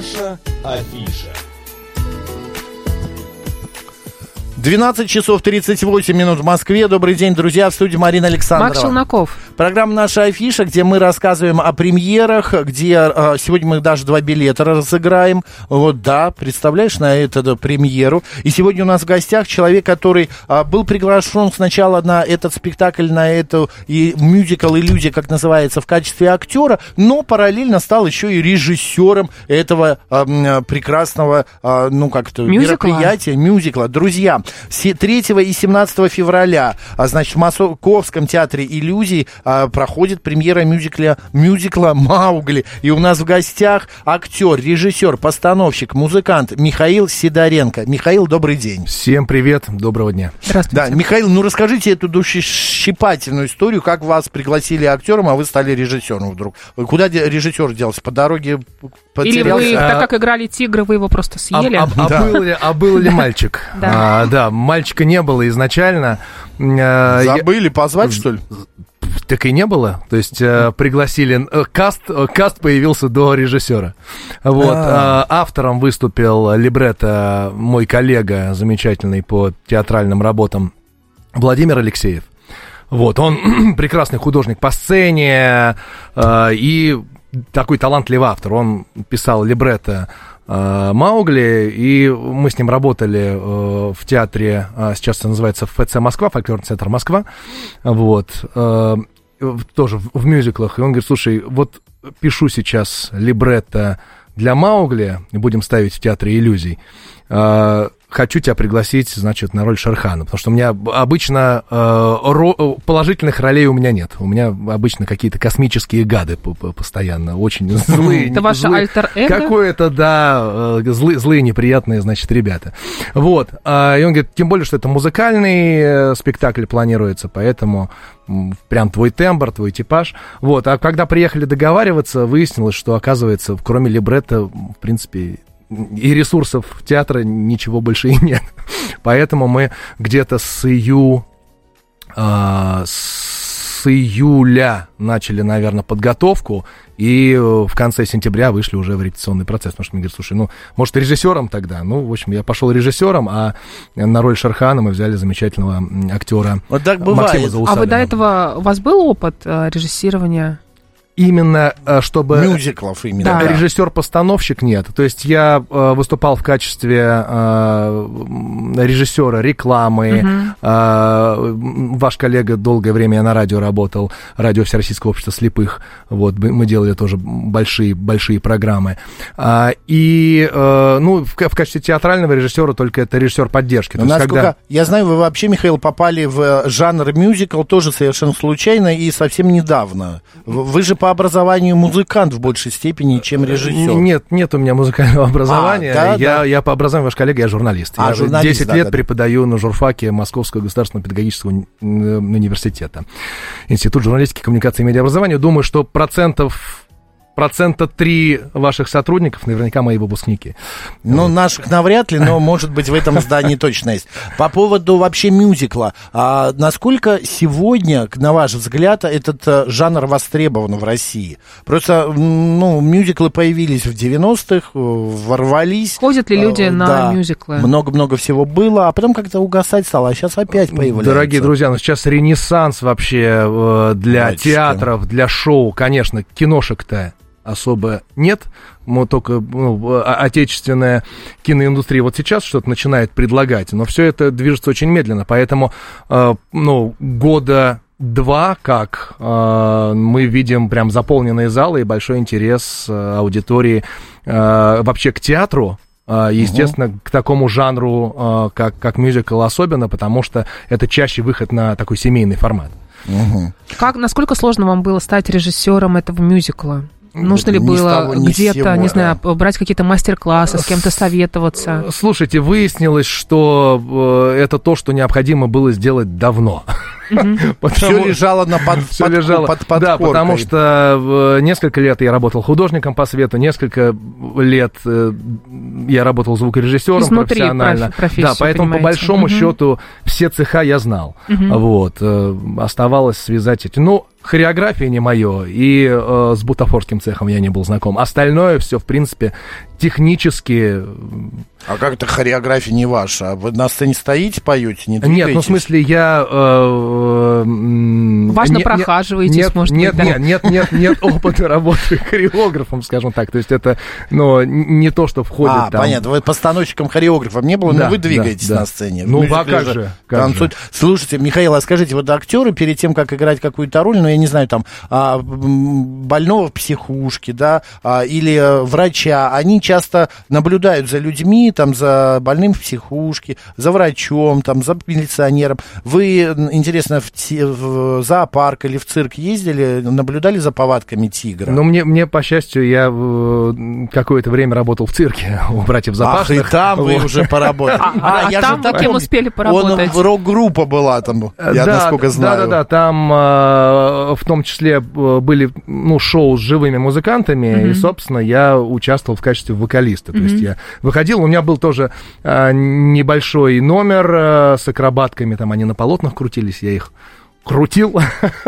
Наша афиша. 12 часов 38 минут в Москве. Добрый день, друзья. В студии Марина Александрова. Макс Челноков. Программа «Наша афиша», где мы рассказываем о премьерах, где э, сегодня мы даже два билета разыграем. Вот, да, представляешь, на эту премьеру. И сегодня у нас в гостях человек, который э, был приглашен сначала на этот спектакль, на эту и мюзикл «Иллюзия», как называется, в качестве актера, но параллельно стал еще и режиссером этого э, прекрасного, э, ну, как-то мероприятия, мюзикла. Друзья, 3 и 17 февраля, а, значит, в Московском театре иллюзий а, проходит премьера мюзикля, мюзикла «Маугли». И у нас в гостях актер, режиссер, постановщик, музыкант Михаил Сидоренко. Михаил, добрый день. Всем привет, доброго дня. Здравствуйте. Да, Михаил, ну расскажите эту душещипательную историю, как вас пригласили актером, а вы стали режиссером вдруг. Куда режиссер делся? По дороге потерялся? Или вы, так как играли тигры, вы его просто съели? А, а, а, да. был, ли, а был ли мальчик? Да. А, да, мальчика не было изначально. Забыли позвать, что ли? Так и не было. То есть э, пригласили... Э, каст, э, каст появился до режиссера. Вот. А. Э, автором выступил либретто мой коллега, замечательный по театральным работам, Владимир Алексеев. Вот, он прекрасный художник по сцене э, и такой талантливый автор. Он писал либретто Э, Маугли, и мы с ним работали э, в театре, э, сейчас это называется ФЦ Москва, фольклорный центр Москва, вот, тоже в мюзиклах, и он говорит, слушай, вот пишу сейчас либретто для Маугли, будем ставить в театре иллюзий, хочу тебя пригласить, значит, на роль Шерхана, потому что у меня обычно э, ро, положительных ролей у меня нет. У меня обычно какие-то космические гады постоянно, очень злые. Это ваше альтер-эго? Какое-то, да, э, злые, злые, неприятные, значит, ребята. Вот. А, и он говорит, тем более, что это музыкальный э, спектакль планируется, поэтому прям твой тембр, твой типаж. Вот. А когда приехали договариваться, выяснилось, что, оказывается, кроме либретто, в принципе, и ресурсов театра ничего больше и нет. Поэтому мы где-то с ию... А, с июля начали, наверное, подготовку, и э, в конце сентября вышли уже в репетиционный процесс. Потому что мне говорят, слушай, ну, может, режиссером тогда? Ну, в общем, я пошел режиссером, а на роль Шархана мы взяли замечательного актера вот так бывает. А вы до этого, у вас был опыт э, режиссирования? Именно э, чтобы... Мюзиклов именно. Да. Режиссер-постановщик нет. То есть я э, выступал в качестве э, режиссера рекламы. Угу. Э, ваш коллега долгое время я на радио работал, радио Всероссийского общества слепых. Вот, мы делали тоже большие, большие программы. А, и, э, ну, в, в качестве театрального режиссера только это режиссер поддержки. То насколько... когда... Я знаю, вы вообще, Михаил, попали в жанр мюзикл тоже совершенно случайно и совсем недавно. Вы же по образованию музыкант в большей степени, чем режиссер. Нет, нет у меня музыкального образования. А, да, я, да. я по образованию, ваш коллега, я журналист. А, я журналист, 10 да, лет да, преподаю на журфаке Московского государственного педагогического университета. Институт журналистики, коммуникации и медиаобразования. Думаю, что процентов процента три ваших сотрудников наверняка мои выпускники. Ну, вот. наших навряд ли, но, может быть, в этом здании точно есть. По поводу вообще мюзикла. А насколько сегодня, на ваш взгляд, этот а, жанр востребован в России? Просто, ну, мюзиклы появились в 90-х, ворвались. Ходят ли люди а, на да, мюзиклы? Много-много всего было, а потом как-то угасать стало, а сейчас опять появляется. Дорогие друзья, ну сейчас ренессанс вообще э, для Мальчики. театров, для шоу, конечно, киношек-то особо нет. Мы только ну, отечественная киноиндустрия вот сейчас что-то начинает предлагать, но все это движется очень медленно, поэтому э, ну, года два, как э, мы видим прям заполненные залы и большой интерес э, аудитории э, вообще к театру, э, естественно, угу. к такому жанру, э, как, как мюзикл особенно, потому что это чаще выход на такой семейный формат. Угу. Как, насколько сложно вам было стать режиссером этого мюзикла? Нужно ли было где-то, не знаю, брать какие-то мастер-классы, с кем-то советоваться? Слушайте, выяснилось, что э, это то, что необходимо было сделать давно. Все лежало на под, Все лежало, под, под Да, потому что э, несколько лет я работал художником по свету, несколько лет э, я работал звукорежиссером Изнутри профессионально. Да, поэтому по большому счету все цеха я знал. Вот, оставалось связать эти. Ну, хореография не мое, и э, с бутафорским цехом я не был знаком. Остальное все, в принципе, технически... А как это хореография не ваша? Вы на сцене стоите, поете, не двигаетесь? Нет, ну в смысле я... Э, э, Важно не, прохаживаетесь, нет, может нет, быть, нет, да? нет, нет, нет опыта работы хореографом, скажем так. То есть это, ну, не то, что входит а, там... понятно, вы постановщиком хореографом не было, да, но вы двигаетесь да, на да. сцене. Ну, а как же? Как танцуют. же? Слушайте, Михаил, а скажите, вот актеры перед тем, как играть какую-то роль, ну, я не знаю, там, а, больного в психушке, да, а, или врача, они часто наблюдают за людьми, там, за больным в психушке, за врачом, там, за милиционером. Вы, интересно, в, те, в зоопарк или в цирк ездили, наблюдали за повадками тигра? Ну, мне, мне по счастью, я э, какое-то время работал в цирке у братьев Запашных. Ах, и там вы уже поработали. А, а там кем успели поработать? Он рок-группа была там, я насколько знаю. Да, да, да, там э, в том числе были ну, шоу с живыми музыкантами, mm-hmm. и, собственно, я участвовал в качестве вокалиста. Mm-hmm. То есть я выходил, у меня был тоже э, небольшой номер э, с акробатками, там они на полотнах крутились, я их крутил.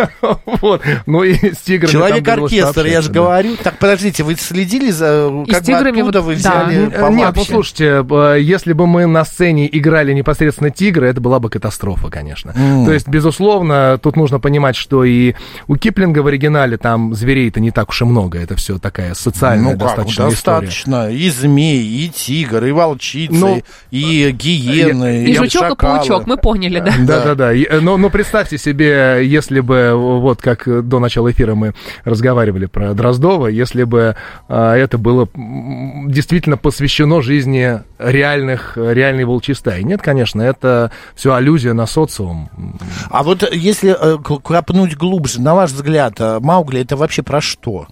вот. Ну и с тиграми. Человек-оркестр, я же говорю. Так, подождите, вы следили за... И как с тиграми вот, вы взяли да. Нет, ну слушайте, если бы мы на сцене играли непосредственно тигры, это была бы катастрофа, конечно. Mm. То есть, безусловно, тут нужно понимать, что и у Киплинга в оригинале там зверей-то не так уж и много. Это все такая социальная ну, достаточно как, история. достаточно. И змей, и тигр, и волчицы, ну, и гиены, и, и, и жучок, и паучок, мы поняли, да? Да-да-да. Но, но представьте себе, если бы, вот как до начала эфира мы разговаривали про Дроздова, если бы а, это было действительно посвящено жизни реальных, реальной волчьей стаи. Нет, конечно, это все аллюзия на социум. А вот если э, копнуть глубже, на ваш взгляд, э, Маугли это вообще про что?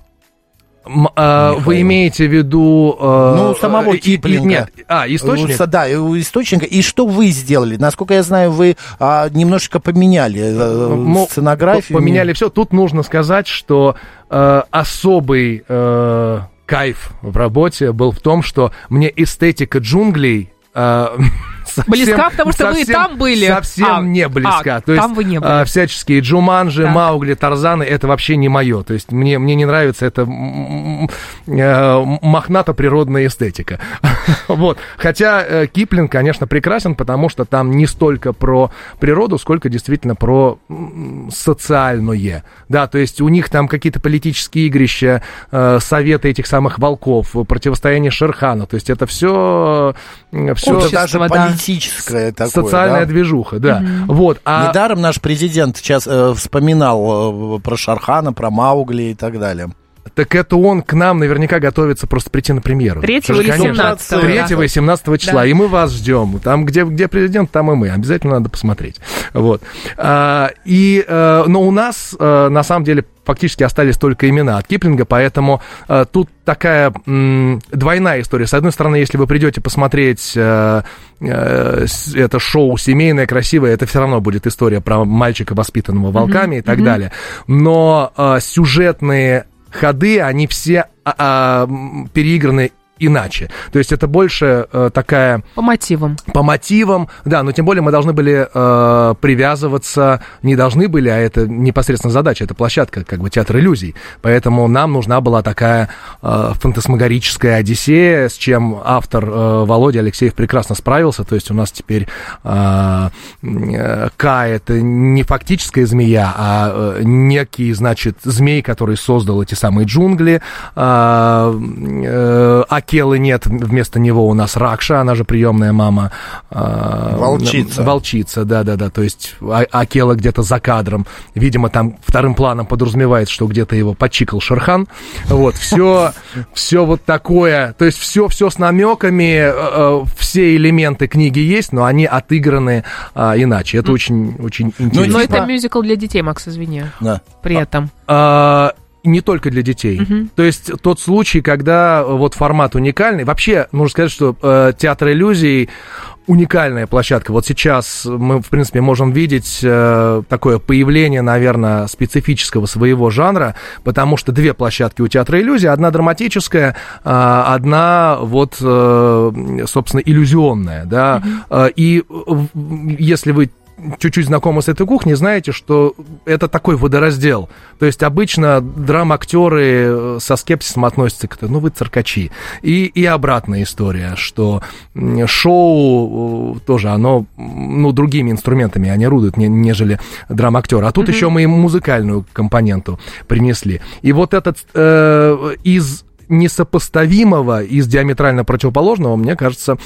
А, вы имеете в виду... Э, ну, самого Киплинга. Нет, а, источник? Да, источника. И что вы сделали? Насколько я знаю, вы а, немножечко поменяли э, сценографию. Поменяли все. Тут нужно сказать, что э, особый э, кайф в работе был в том, что мне эстетика джунглей э, совсем, близка, потому что совсем, вы и там были. Совсем а, не близка. А, То есть, там вы не были. А, всяческие Джуманжи, так. Маугли, Тарзаны, это вообще не мое. То есть мне, мне не нравится эта э, мохнато-природная эстетика. вот. Хотя э, Киплинг, конечно, прекрасен, потому что там не столько про природу, сколько действительно про социальное. Да, то есть у них там какие-то политические игрища, э, советы этих самых волков, противостояние Шерхана. То есть это все... все Общество, даже да. Политическое такое. Социальная да? движуха, да. Угу. Вот, а... Недаром наш президент сейчас э, вспоминал э, про Шархана, про Маугли и так далее. Так это он к нам наверняка готовится просто прийти на премьеру. 3 или 17 3 и 17 числа. Да. И мы вас ждем. Там, где, где президент, там и мы. Обязательно надо посмотреть. Вот. А, и, а, но у нас, а, на самом деле, фактически остались только имена от Киплинга, поэтому э, тут такая м, двойная история. С одной стороны, если вы придете посмотреть э, э, это шоу семейное, красивое, это все равно будет история про мальчика, воспитанного волками mm-hmm. и так mm-hmm. далее. Но э, сюжетные ходы, они все а, а, переиграны иначе. То есть это больше э, такая... По мотивам. По мотивам, да, но тем более мы должны были э, привязываться, не должны были, а это непосредственно задача, это площадка, как бы театр иллюзий. Поэтому нам нужна была такая э, фантасмагорическая одиссея, с чем автор э, Володя Алексеев прекрасно справился. То есть у нас теперь э, э, К это не фактическая змея, а э, некий, значит, змей, который создал эти самые джунгли. Э, э, Акелы нет, вместо него у нас Ракша, она же приемная мама. А, волчица. Волчица, да-да-да, то есть а, Акела где-то за кадром. Видимо, там вторым планом подразумевается, что где-то его подчикал Шерхан. Вот, все, все вот такое, то есть все, все с намеками, э, э, все элементы книги есть, но они отыграны а, иначе. Это очень, очень ну, интересно. Но это мюзикл для детей, Макс, извини. Да. При этом. Не только для детей. Uh-huh. То есть тот случай, когда вот формат уникальный. Вообще, нужно сказать, что э, театр иллюзий уникальная площадка. Вот сейчас мы, в принципе, можем видеть э, такое появление, наверное, специфического своего жанра, потому что две площадки у театра иллюзий. Одна драматическая, э, одна вот, э, собственно, иллюзионная. Да? Uh-huh. И э, если вы чуть-чуть знакомы с этой кухней, знаете, что это такой водораздел. То есть обычно драм-актеры э, со скепсисом относятся к этому, ну вы циркачи. И, и обратная история, что шоу э, тоже, оно, ну, другими инструментами они орудуют, нежели драм-актеры. А тут mm-hmm. еще мы им музыкальную компоненту принесли. И вот этот э, из несопоставимого и с диаметрально противоположного, мне кажется,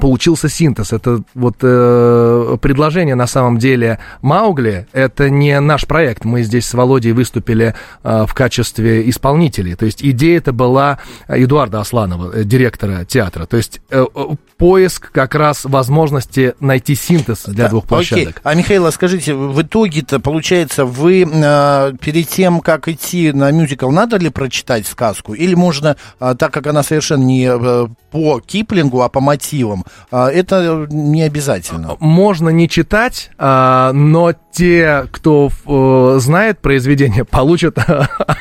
получился синтез. Это вот э, предложение на самом деле Маугли, это не наш проект. Мы здесь с Володей выступили э, в качестве исполнителей. То есть идея это была Эдуарда Асланова, э, директора театра. То есть э, э поиск как раз возможности найти синтез для да, двух площадок. Окей. А, Михаил, скажите, в итоге-то, получается, вы э, перед тем, как идти на мюзикл, надо ли прочитать сказку? Или можно, э, так как она совершенно не э, по Киплингу, а по мотивам, это не обязательно? Можно не читать, э, но те, кто э, знает произведение, получат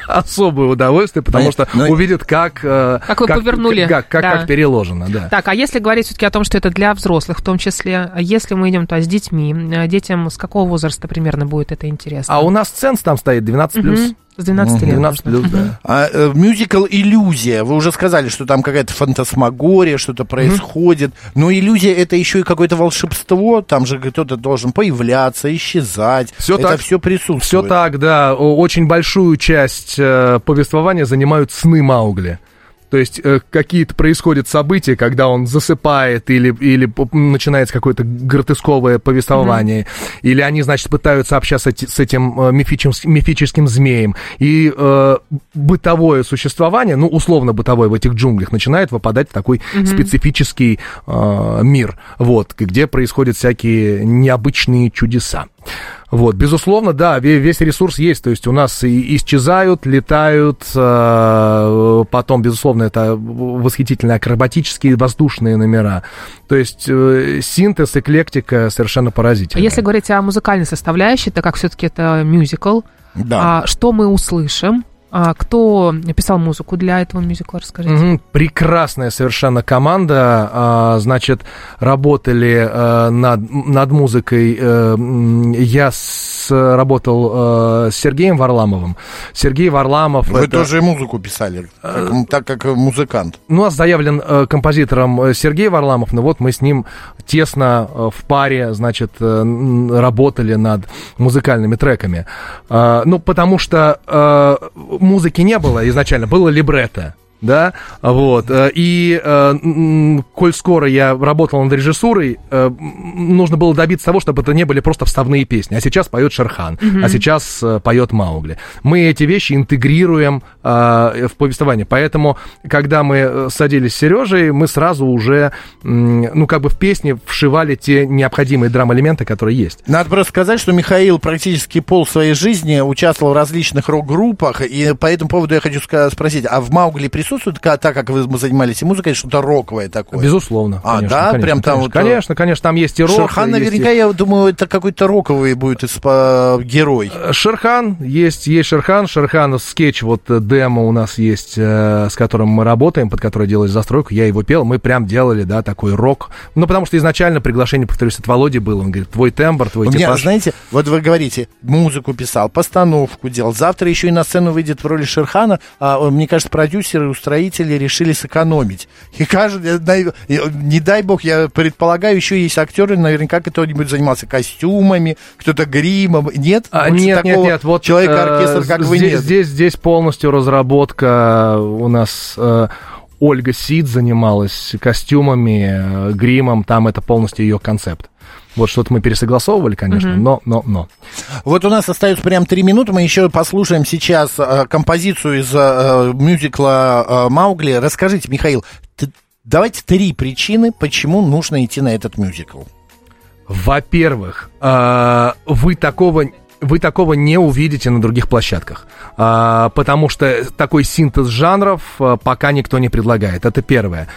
особое удовольствие, потому что но... увидят, как... Э, как вы как, повернули. Как, как, да. как переложено, да. Так, а если говорить все-таки о том, что это для взрослых в том числе, а если мы идем то с детьми, э, детям с какого возраста примерно будет это интересно? А у нас ценз там стоит 12+. Угу. С 12 лет. 12 плюс, да. А, э, мюзикл «Иллюзия». Вы уже сказали, что там какая-то фантасмагория, что-то происходит. Но иллюзия это еще и какое-то волшебство. Там же кто-то должен появляться, исчезать. Все это так, все присутствует. Все так, да. Очень большую часть э, повествования занимают сны Маугли. То есть э, какие-то происходят события, когда он засыпает или, или начинается какое-то гротесковое повествование, mm-hmm. или они, значит, пытаются общаться с этим э, мифическим, мифическим змеем. И э, бытовое существование, ну, условно бытовое в этих джунглях, начинает выпадать в такой mm-hmm. специфический э, мир, вот, где происходят всякие необычные чудеса. Вот, безусловно, да, весь ресурс есть, то есть у нас и исчезают, летают, э, потом, безусловно, это восхитительные акробатические воздушные номера. То есть э, синтез, эклектика совершенно поразительная. А если говорить о музыкальной составляющей, так как все-таки это мюзикл, да. а, что мы услышим? А кто писал музыку для этого мюзикла, расскажите. Угу, прекрасная совершенно команда. А, значит, работали а, над, над музыкой. А, я с, работал а, с Сергеем Варламовым. Сергей Варламов... Вы это... тоже музыку писали, как, так как музыкант. Ну, у нас заявлен а, композитором Сергей Варламов, но вот мы с ним тесно а, в паре, значит, работали над музыкальными треками. А, ну, потому что а, музыки не было изначально, было либретто да, вот, э, и э, коль скоро я работал над режиссурой, э, нужно было добиться того, чтобы это не были просто вставные песни, а сейчас поет Шерхан, mm-hmm. а сейчас поет Маугли. Мы эти вещи интегрируем в повествование, поэтому, когда мы садились с Сережей, мы сразу уже, ну, как бы в песни вшивали те необходимые драм-элементы, которые есть. Надо просто сказать, что Михаил практически пол своей жизни участвовал в различных рок-группах, и по этому поводу я хочу спросить, а в Маугли присутствует присутствует, так как вы занимались и музыкой, что-то роковое такое? Безусловно. А, конечно, да? Конечно, Прям там конечно, вот... Конечно, конечно, там есть и рок. Шерхан наверняка, есть... я думаю, это какой-то роковый будет э, герой. Э, Шерхан, есть, есть Шерхан. Шерхан скетч, вот э, демо у нас есть, с которым мы работаем, под который делали застройку. Я его пел, мы прям делали, да, такой рок. Ну, потому что изначально приглашение, повторюсь, от Володи было. Он говорит, твой тембр, твой У типаж. меня, знаете, вот вы говорите, музыку писал, постановку делал. Завтра еще и на сцену выйдет в роли Шерхана. А, мне кажется, продюсеры, устроители решили сэкономить. И каждый, не дай бог, я предполагаю, еще есть актеры, наверняка кто-нибудь занимался костюмами, кто-то гримом. Нет? А, нет, нет, нет. Вот, человека-оркестр, как здесь, вы, нет. Здесь, здесь полностью разработка у нас... Э, Ольга Сид занималась костюмами, э, гримом, там это полностью ее концепт. Вот что-то мы пересогласовывали, конечно, угу. но, но, но. Вот у нас остается прям три минуты. Мы еще послушаем сейчас э, композицию из э, мюзикла э, Маугли. Расскажите, Михаил, давайте три причины, почему нужно идти на этот мюзикл. Во-первых, э, вы такого вы такого не увидите на других площадках, потому что такой синтез жанров пока никто не предлагает. Это первое.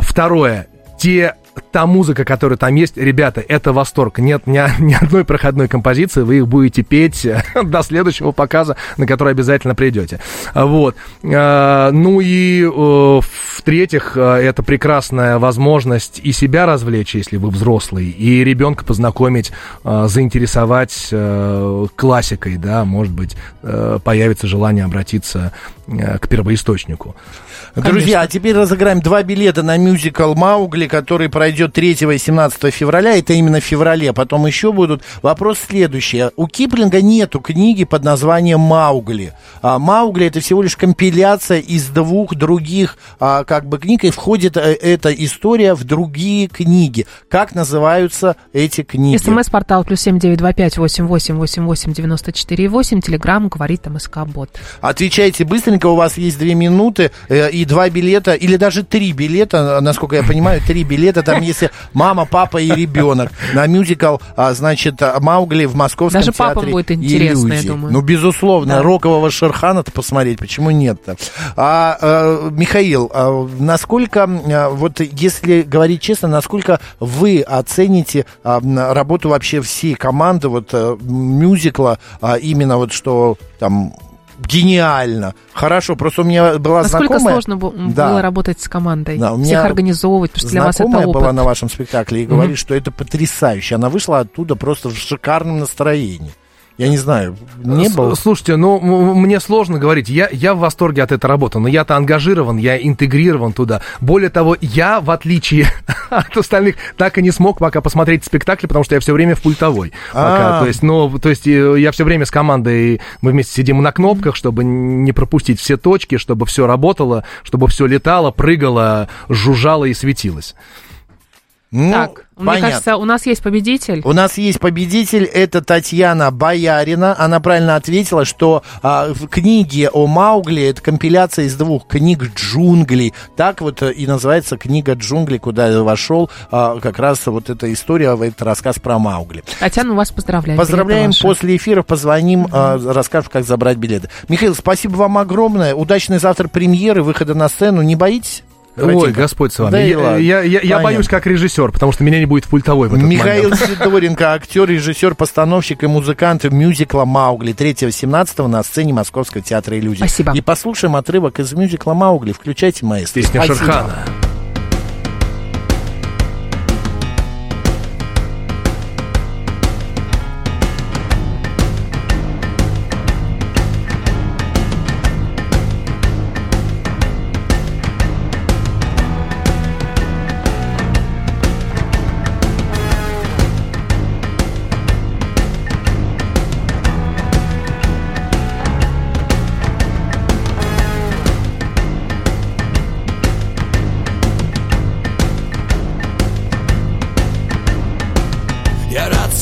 Второе, те та музыка, которая там есть, ребята, это восторг. Нет ни, ни одной проходной композиции, вы их будете петь до следующего показа, на который обязательно придете. Вот. А, ну и в-третьих, это прекрасная возможность и себя развлечь, если вы взрослый, и ребенка познакомить, заинтересовать классикой, да, может быть, появится желание обратиться к первоисточнику. Друзья, а теперь разыграем два билета на мюзикл «Маугли», который пройдет 3 и 17 февраля. Это именно в феврале. Потом еще будут. Вопрос следующий. У Киплинга нету книги под названием «Маугли». А «Маугли» — это всего лишь компиляция из двух других а, как бы книг, и входит э, эта история в другие книги. Как называются эти книги? СМС-портал плюс семь девять два пять восемь восемь восемь восемь девяносто четыре восемь. Телеграмм говорит МСК Бот. Отвечайте быстренько, у вас есть две минуты. Э, и два билета, или даже три билета, насколько я понимаю, три билета, там если мама, папа и ребенок на мюзикл, а, значит, Маугли в Московском даже театре папам будет интересно, я думаю. Ну, безусловно, да. рокового Шерхана-то посмотреть, почему нет-то? А, а, Михаил, а, насколько, а, вот если говорить честно, насколько вы оцените а, работу вообще всей команды вот а, мюзикла, а, именно вот что там гениально. Хорошо, просто у меня была Насколько знакомая... сложно да. было работать с командой, да, у меня всех организовывать, потому что для вас это опыт. была на вашем спектакле и говорит, mm-hmm. что это потрясающе. Она вышла оттуда просто в шикарном настроении. Я не знаю, не было. Слушайте, ну, мне сложно говорить. Я, я в восторге от этой работы, но я-то ангажирован, я интегрирован туда. Более того, я, в отличие от остальных, так и не смог пока посмотреть спектакль, потому что я все время в пультовой. Пока. То есть, ну, то есть э, я все время с командой, мы вместе сидим на кнопках, чтобы не пропустить все точки, чтобы все работало, чтобы все летало, прыгало, жужжало и светилось. Ну, так, понятно. мне кажется, у нас есть победитель. У нас есть победитель, это Татьяна Боярина. Она правильно ответила, что а, в книге о Маугли это компиляция из двух книг джунглей. Так вот э, и называется книга джунглей, куда вошел а, как раз вот эта история, этот рассказ про Маугли. Татьяна, вас поздравляем. Поздравляем. После эфира позвоним, а, расскажем, как забрать билеты. Михаил, спасибо вам огромное. Удачной завтра премьеры, выхода на сцену. Не боитесь? Ой, Господь с вами. Да я, я, я, я боюсь как режиссер, потому что меня не будет в пультовой в этот Михаил момент. Сидоренко, актер, режиссер, постановщик и музыкант мюзикла «Маугли» 3-17 на сцене Московского театра иллюзий. Спасибо. И послушаем отрывок из мюзикла «Маугли». Включайте, маэстро. Песня Спасибо. Шерхана.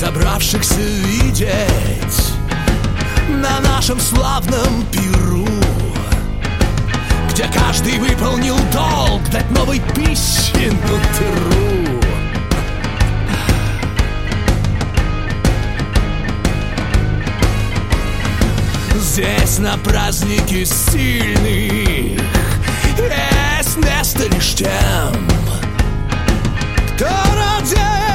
Собравшихся видеть На нашем славном пиру Где каждый выполнил долг Дать новой пищи нутру Здесь на празднике сильных Есть место лишь тем Кто родит